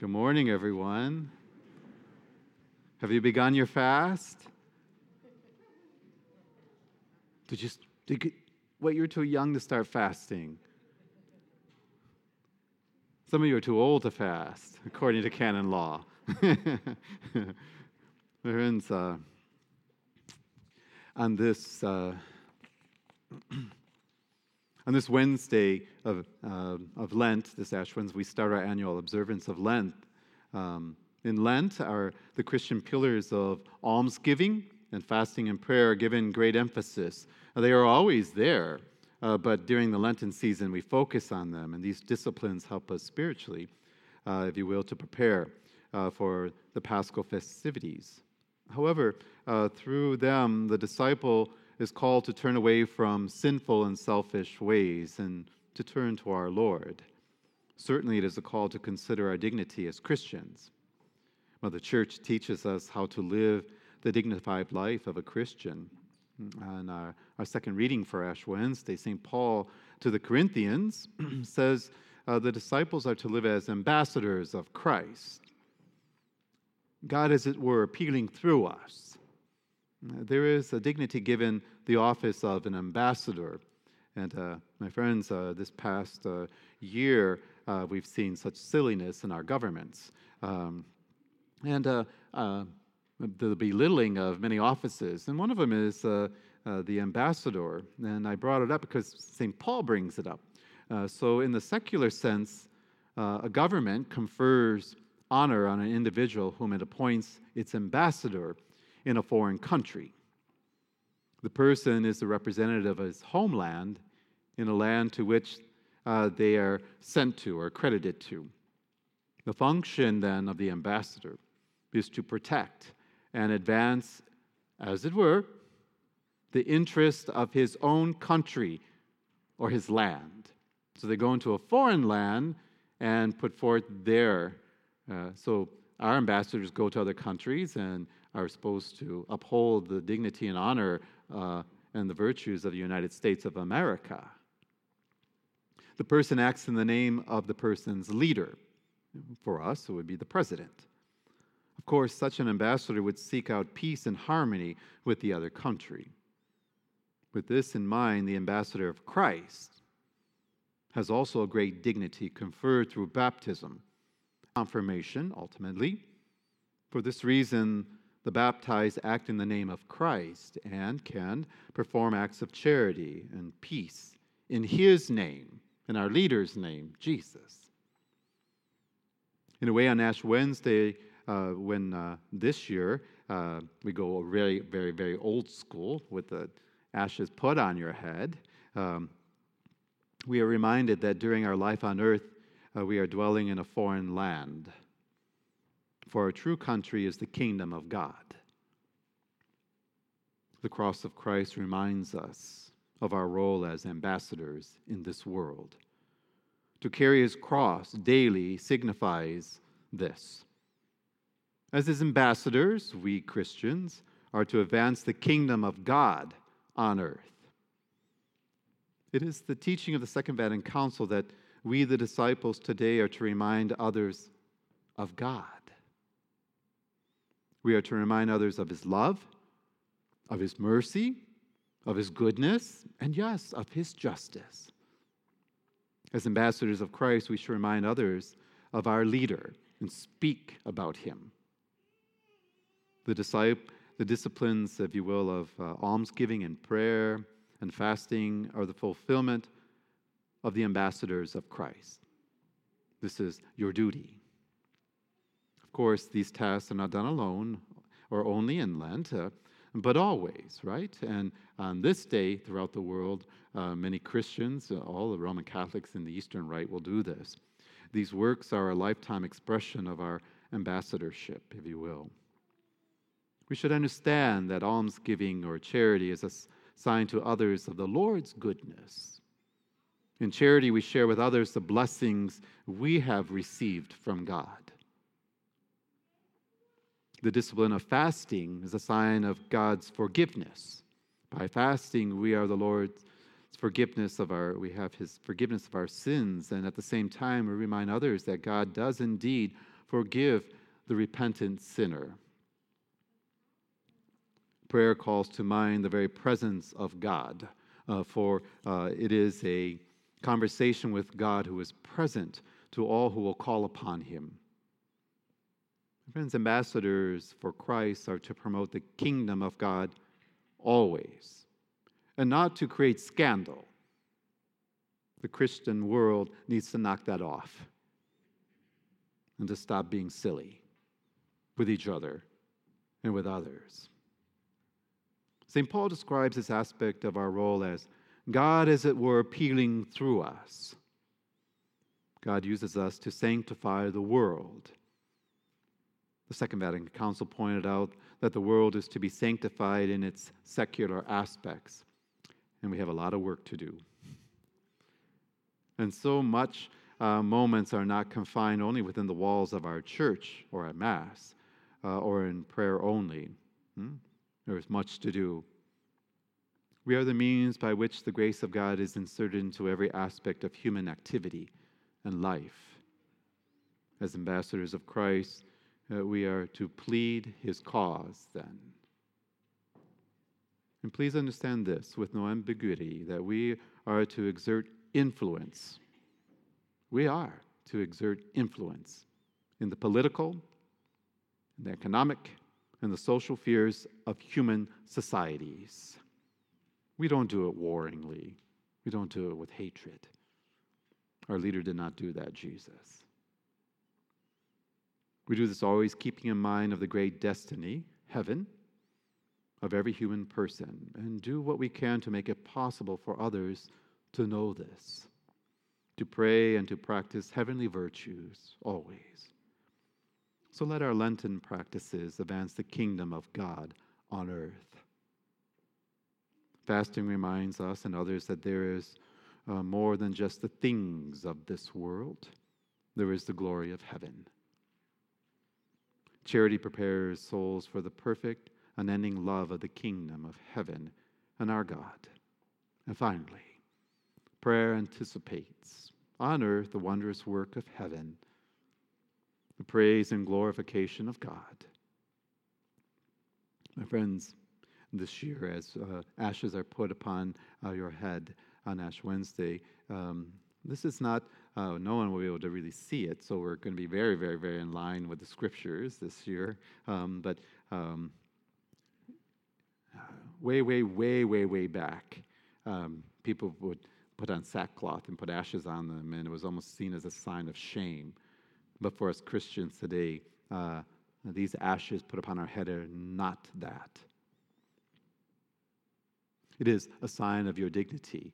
Good morning, everyone. Have you begun your fast? Did you, did you wait, you're too young to start fasting. Some of you are too old to fast, according to canon law. Friends, uh, on this uh, on this Wednesday of, uh, of Lent, this Ash Wednesday, we start our annual observance of Lent. Um, in Lent, are the Christian pillars of almsgiving and fasting and prayer are given great emphasis. They are always there, uh, but during the Lenten season, we focus on them, and these disciplines help us spiritually, uh, if you will, to prepare uh, for the Paschal festivities. However, uh, through them, the disciple is called to turn away from sinful and selfish ways and to turn to our Lord. Certainly, it is a call to consider our dignity as Christians. Well, the church teaches us how to live the dignified life of a Christian. And our, our second reading for Ash Wednesday, St. Paul to the Corinthians says uh, the disciples are to live as ambassadors of Christ. God, as it were, appealing through us there is a dignity given the office of an ambassador. And uh, my friends, uh, this past uh, year, uh, we've seen such silliness in our governments. Um, and uh, uh, the belittling of many offices. And one of them is the ambassador. And I brought it up because St. Paul brings it up. so, in the secular sense, a government confers honor on an individual whom it appoints its ambassador in a foreign country. The person is the representative of his homeland in a land to which uh, they are sent to or accredited to. The function then of the ambassador is to protect and advance, as it were, the interest of his own country or his land. So they go into a foreign land and put forth their. Uh, so our ambassadors go to other countries and are supposed to uphold the dignity and honor uh, and the virtues of the United States of America. The person acts in the name of the person's leader. For us, it would be the president. Of course, such an ambassador would seek out peace and harmony with the other country. With this in mind, the ambassador of Christ has also a great dignity conferred through baptism, confirmation, ultimately. For this reason, the baptized act in the name of Christ and can perform acts of charity and peace in His name, in our leader's name, Jesus. In a way, on Ash Wednesday, uh, when uh, this year uh, we go very, very, very old school with the ashes put on your head, um, we are reminded that during our life on earth, uh, we are dwelling in a foreign land for our true country is the kingdom of God. The cross of Christ reminds us of our role as ambassadors in this world. To carry his cross daily signifies this. As his ambassadors, we Christians are to advance the kingdom of God on earth. It is the teaching of the Second Vatican Council that we, the disciples, today are to remind others of God. We are to remind others of his love, of his mercy, of his goodness, and yes, of his justice. As ambassadors of Christ, we should remind others of our leader and speak about him. The, disciple, the disciplines, if you will, of uh, almsgiving and prayer and fasting are the fulfillment of the ambassadors of Christ. This is your duty. Of course, these tasks are not done alone or only in Lent, uh, but always, right? And on this day throughout the world, uh, many Christians, uh, all the Roman Catholics in the Eastern Rite, will do this. These works are a lifetime expression of our ambassadorship, if you will. We should understand that almsgiving or charity is a sign to others of the Lord's goodness. In charity, we share with others the blessings we have received from God. The discipline of fasting is a sign of God's forgiveness. By fasting, we are the Lord's forgiveness of our we have his forgiveness of our sins and at the same time we remind others that God does indeed forgive the repentant sinner. Prayer calls to mind the very presence of God, uh, for uh, it is a conversation with God who is present to all who will call upon him. Friends, ambassadors for Christ are to promote the kingdom of God always, and not to create scandal. The Christian world needs to knock that off and to stop being silly with each other and with others. St. Paul describes this aspect of our role as God, as it were, appealing through us. God uses us to sanctify the world. The Second Vatican Council pointed out that the world is to be sanctified in its secular aspects, and we have a lot of work to do. And so much uh, moments are not confined only within the walls of our church or at Mass uh, or in prayer only. Hmm? There is much to do. We are the means by which the grace of God is inserted into every aspect of human activity and life. As ambassadors of Christ, uh, we are to plead his cause then. And please understand this with no ambiguity that we are to exert influence. We are to exert influence in the political, in the economic, and the social fears of human societies. We don't do it warringly, we don't do it with hatred. Our leader did not do that, Jesus. We do this always keeping in mind of the great destiny, heaven, of every human person, and do what we can to make it possible for others to know this, to pray and to practice heavenly virtues always. So let our Lenten practices advance the kingdom of God on earth. Fasting reminds us and others that there is uh, more than just the things of this world, there is the glory of heaven. Charity prepares souls for the perfect, unending love of the kingdom of heaven and our God. And finally, prayer anticipates on earth the wondrous work of heaven, the praise and glorification of God. My friends, this year, as uh, ashes are put upon uh, your head on Ash Wednesday, um, this is not uh, no one will be able to really see it. So we're going to be very, very, very in line with the scriptures this year. Um, but um, way, way, way, way, way back, um, people would put on sackcloth and put ashes on them, and it was almost seen as a sign of shame. But for us Christians today, uh, these ashes put upon our head are not that. It is a sign of your dignity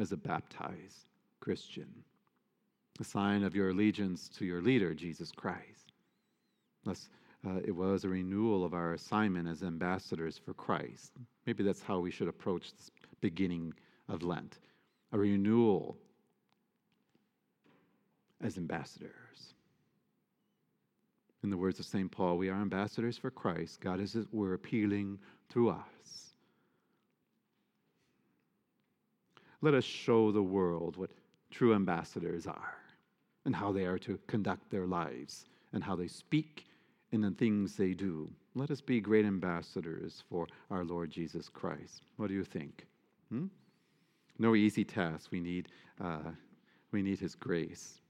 as a baptized Christian, a sign of your allegiance to your leader, Jesus Christ. Thus, uh, it was a renewal of our assignment as ambassadors for Christ. Maybe that's how we should approach this beginning of Lent a renewal as ambassadors. In the words of St. Paul, we are ambassadors for Christ. God is, we're appealing through us. Let us show the world what true ambassadors are and how they are to conduct their lives and how they speak and the things they do. Let us be great ambassadors for our Lord Jesus Christ. What do you think? Hmm? No easy task. We need, uh, we need His grace.